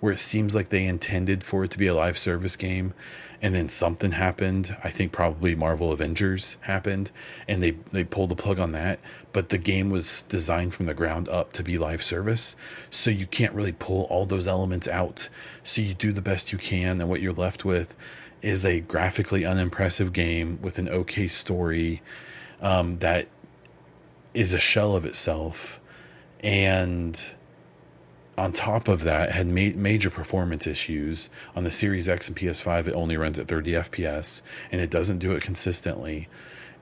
where it seems like they intended for it to be a live service game and then something happened. I think probably Marvel Avengers happened, and they they pulled the plug on that. But the game was designed from the ground up to be live service, so you can't really pull all those elements out. So you do the best you can, and what you're left with is a graphically unimpressive game with an okay story um, that is a shell of itself, and on top of that had ma- major performance issues. On the Series X and PS5 it only runs at 30 FPS and it doesn't do it consistently.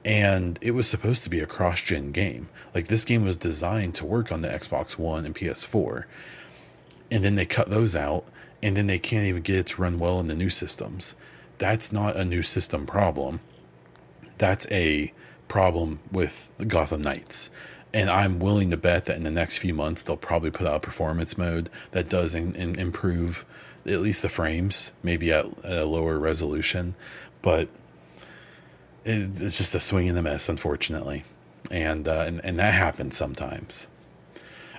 And it was supposed to be a cross-gen game. Like this game was designed to work on the Xbox 1 and PS4 and then they cut those out and then they can't even get it to run well in the new systems. That's not a new system problem. That's a problem with Gotham Knights and I'm willing to bet that in the next few months they'll probably put out a performance mode that does in, in improve at least the frames, maybe at, at a lower resolution. But it, it's just a swing and a miss, unfortunately, and uh, and and that happens sometimes.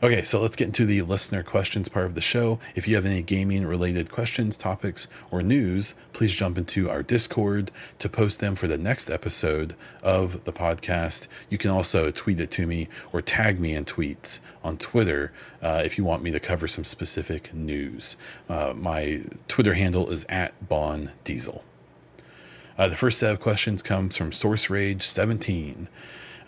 Okay, so let's get into the listener questions part of the show. If you have any gaming related questions, topics, or news, please jump into our Discord to post them for the next episode of the podcast. You can also tweet it to me or tag me in tweets on Twitter uh, if you want me to cover some specific news. Uh, my Twitter handle is at Baun Diesel. Uh, the first set of questions comes from Source Rage 17.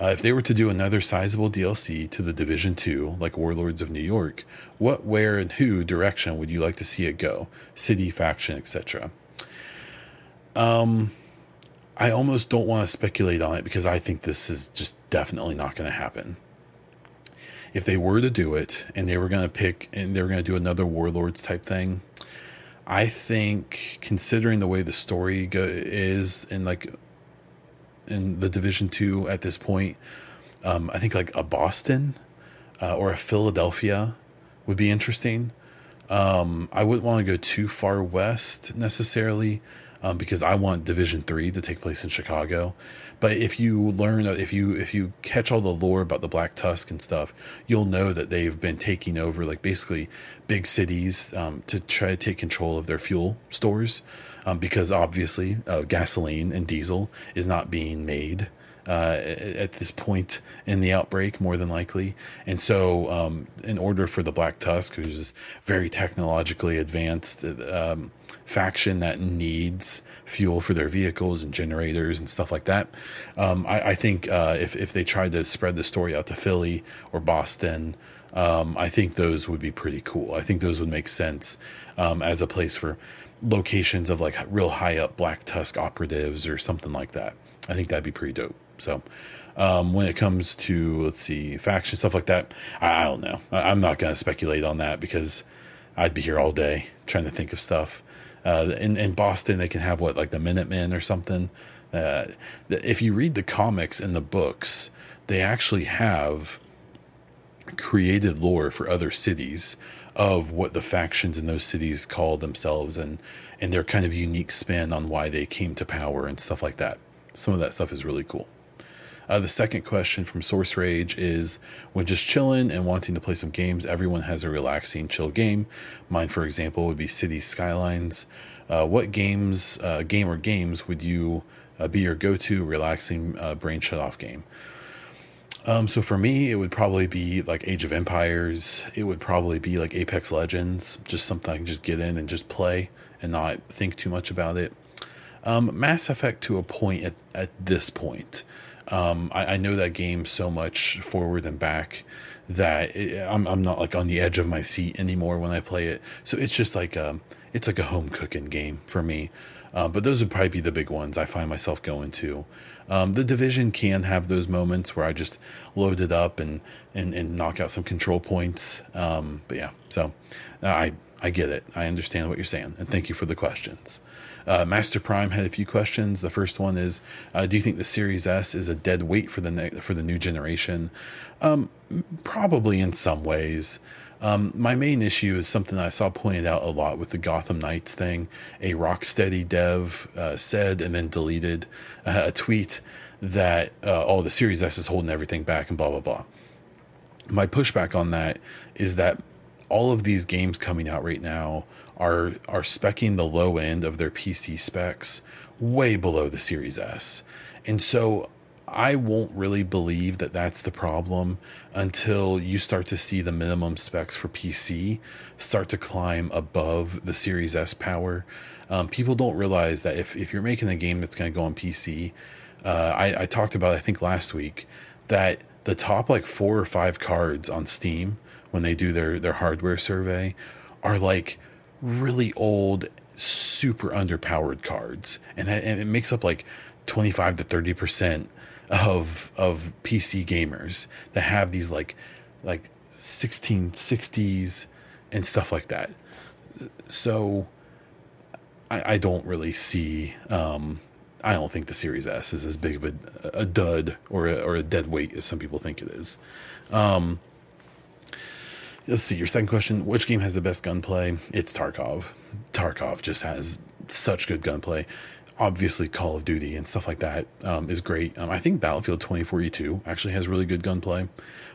Uh, if they were to do another sizable DLC to the Division 2, like Warlords of New York, what, where, and who direction would you like to see it go? City, faction, etc. Um, I almost don't want to speculate on it because I think this is just definitely not going to happen. If they were to do it and they were going to pick and they were going to do another Warlords type thing, I think considering the way the story go- is and like in the Division Two at this point. Um, I think like a Boston uh, or a Philadelphia would be interesting. Um, I wouldn't want to go too far west necessarily um, because I want Division Three to take place in Chicago. But if you learn, if you if you catch all the lore about the Black Tusk and stuff, you'll know that they've been taking over like basically big cities um, to try to take control of their fuel stores um, because obviously uh, gasoline and diesel is not being made uh, at this point in the outbreak, more than likely. And so, um, in order for the Black Tusk, who's is very technologically advanced um, faction that needs fuel for their vehicles and generators and stuff like that, um, I, I, think uh, if if they tried to spread the story out to Philly or Boston. Um, I think those would be pretty cool. I think those would make sense um, as a place for locations of like real high up Black Tusk operatives or something like that. I think that'd be pretty dope. So, um, when it comes to let's see faction stuff like that, I, I don't know. I, am not going to speculate on that because I'd be here all day trying to think of stuff. Uh, in in Boston, they can have what like the Minutemen or something. Uh, if you read the comics and the books, they actually have created lore for other cities of what the factions in those cities call themselves and and their kind of unique spin on why they came to power and stuff like that. Some of that stuff is really cool. Uh, the second question from Source Rage is when just chilling and wanting to play some games, everyone has a relaxing, chill game. Mine, for example, would be City Skylines. Uh, what games, uh, game or games, would you uh, be your go to relaxing uh, brain shut off game? Um, so for me, it would probably be like Age of Empires. It would probably be like Apex Legends, just something I can just get in and just play and not think too much about it. Um, Mass Effect to a point at, at this point. Um, I, I, know that game so much forward and back that it, I'm, I'm not like on the edge of my seat anymore when I play it. So it's just like a, um, it's like a home cooking game for me. Uh, but those would probably be the big ones I find myself going to. Um, the division can have those moments where I just load it up and and, and knock out some control points. Um, but yeah, so uh, I I get it. I understand what you're saying, and thank you for the questions. Uh, Master Prime had a few questions. The first one is, uh, do you think the Series S is a dead weight for the ne- for the new generation? Um, probably in some ways. Um, my main issue is something I saw pointed out a lot with the Gotham Knights thing. A Rocksteady dev uh, said and then deleted uh, a tweet that uh, oh the Series S is holding everything back and blah blah blah. My pushback on that is that all of these games coming out right now are are specking the low end of their PC specs way below the Series S. And so I won't really believe that that's the problem until you start to see the minimum specs for PC start to climb above the Series S power. Um, people don't realize that if, if you're making a game that's going to go on PC, uh, I, I talked about I think last week that the top like four or five cards on Steam when they do their their hardware survey are like really old, super underpowered cards, and that, and it makes up like twenty five to thirty percent of of PC gamers that have these like like 1660s and stuff like that. So I, I don't really see. Um, I don't think the Series S is as big of a, a dud or a, or a dead weight as some people think it is. Um, let's see. Your second question: Which game has the best gunplay? It's Tarkov. Tarkov just has such good gunplay. Obviously, Call of Duty and stuff like that um, is great. Um, I think Battlefield 2042 actually has really good gunplay,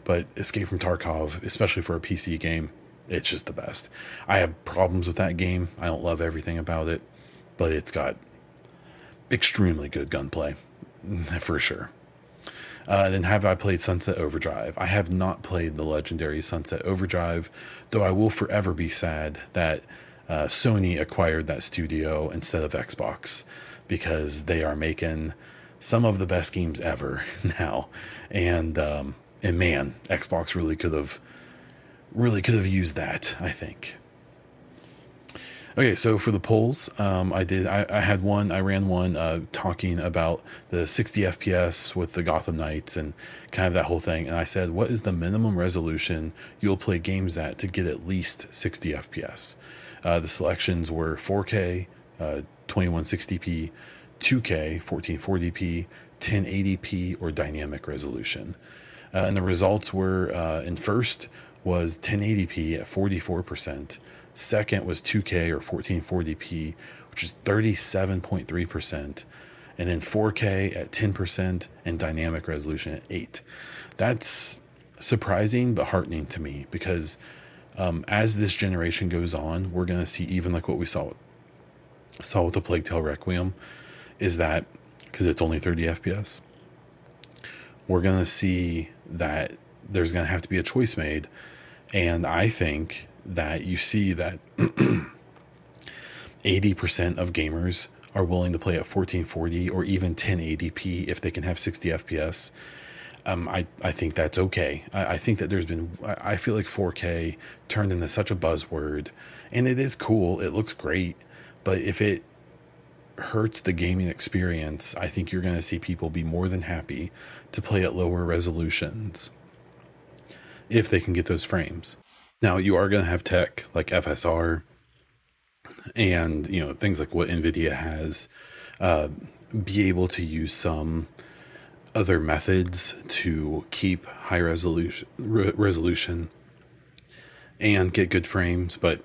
but Escape from Tarkov, especially for a PC game, it's just the best. I have problems with that game. I don't love everything about it, but it's got extremely good gunplay for sure. Uh, then have I played Sunset Overdrive? I have not played the legendary Sunset Overdrive, though I will forever be sad that uh, Sony acquired that studio instead of Xbox because they are making some of the best games ever now. And um, and man, Xbox really could have really could have used that. I think. Okay, so for the polls, um, I did. I, I, had one. I ran one uh, talking about the 60 FPS with the Gotham Knights and kind of that whole thing. And I said, what is the minimum resolution you'll play games at to get at least 60 FPS? Uh, the selections were 4K, uh, 2160p, 2K, 1440p, 1080p, or dynamic resolution. Uh, and the results were uh, in first was 1080p at 44%. Second was 2K or 1440p, which is 37.3%. And then 4K at 10% and dynamic resolution at 8. That's surprising but heartening to me because um, as this generation goes on, we're going to see even like what we saw saw with the Plague Tale Requiem is that because it's only 30 FPS, we're going to see that there's going to have to be a choice made. And I think that you see that 80% of gamers are willing to play at 1440 or even 1080p if they can have 60 FPS. Um, I, I think that's okay. I, I think that there's been, I feel like 4K turned into such a buzzword and it is cool. It looks great. But if it hurts the gaming experience, I think you're going to see people be more than happy to play at lower resolutions if they can get those frames. Now you are going to have tech like FSR and you know things like what Nvidia has uh, be able to use some other methods to keep high resolution re- resolution and get good frames, but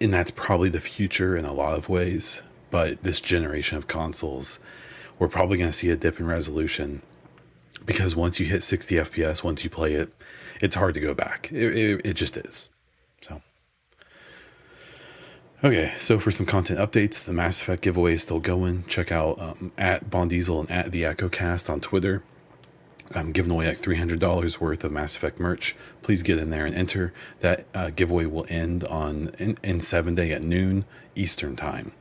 and that's probably the future in a lot of ways. But this generation of consoles, we're probably going to see a dip in resolution because once you hit 60 FPS, once you play it, it's hard to go back. It, it, it just is. So, okay. So for some content updates, the Mass Effect giveaway is still going. Check out um, at Baun Diesel and at the Echo Cast on Twitter. I'm giving away like $300 worth of Mass Effect merch. Please get in there and enter. That uh, giveaway will end on in, N7 Day at noon Eastern time.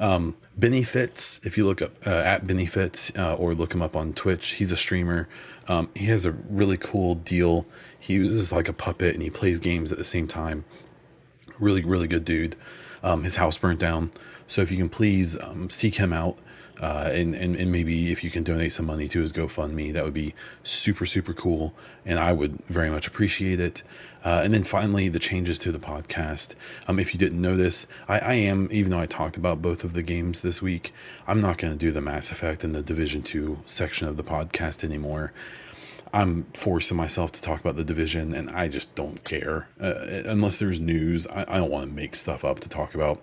Um, Benny Fitz, if you look up uh, at Benny Fitz uh, or look him up on Twitch, he's a streamer. Um, he has a really cool deal. He uses like a puppet and he plays games at the same time. Really, really good dude. Um, his house burnt down. So if you can please um, seek him out uh, and, and, and maybe if you can donate some money to his GoFundMe, that would be super, super cool. And I would very much appreciate it. Uh, and then finally, the changes to the podcast. Um, if you didn't notice, I, I am, even though I talked about both of the games this week, I'm not going to do the Mass Effect and the Division 2 section of the podcast anymore. I'm forcing myself to talk about the division, and I just don't care. Uh, unless there's news, I, I don't want to make stuff up to talk about.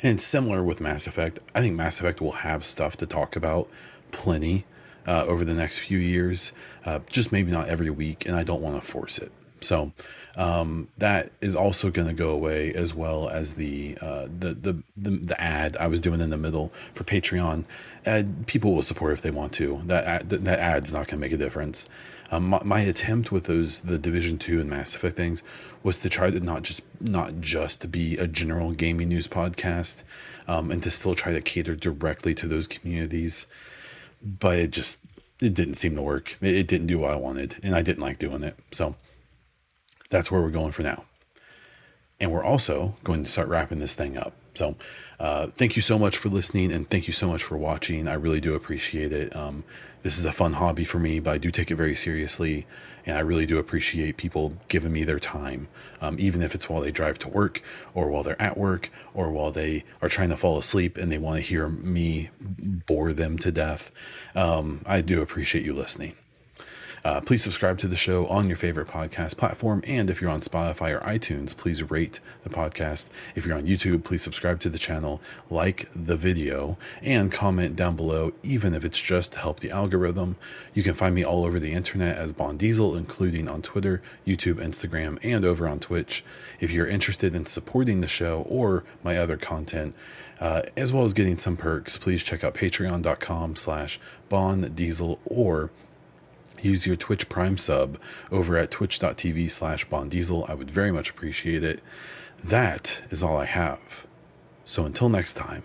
And similar with Mass Effect, I think Mass Effect will have stuff to talk about plenty uh, over the next few years, uh, just maybe not every week, and I don't want to force it. So um, that is also going to go away, as well as the, uh, the, the the the ad I was doing in the middle for Patreon. And people will support if they want to. That ad, that ad's not going to make a difference. Um, my, my, attempt with those the Division Two and Mass Effect things was to try to not just not just be a general gaming news podcast, um, and to still try to cater directly to those communities. But it just it didn't seem to work. It, it didn't do what I wanted, and I didn't like doing it. So that's where we're going for now. And we're also going to start wrapping this thing up. So, uh, thank you so much for listening and thank you so much for watching. I really do appreciate it. Um, this is a fun hobby for me, but I do take it very seriously. And I really do appreciate people giving me their time, um, even if it's while they drive to work or while they're at work or while they are trying to fall asleep and they want to hear me bore them to death. Um, I do appreciate you listening. Uh, please subscribe to the show on your favorite podcast platform. And if you're on Spotify or iTunes, please rate the podcast. If you're on YouTube, please subscribe to the channel, like the video, and comment down below, even if it's just to help the algorithm. You can find me all over the internet as Baun Diesel, including on Twitter, YouTube, Instagram, and over on Twitch. If you're interested in supporting the show or my other content, uh, as well as getting some perks, please check out patreon.com slash Baun Diesel or use your Twitch Prime sub over at twitch.tv slash baundiesel. I would very much appreciate it. That is all I have. So until next time.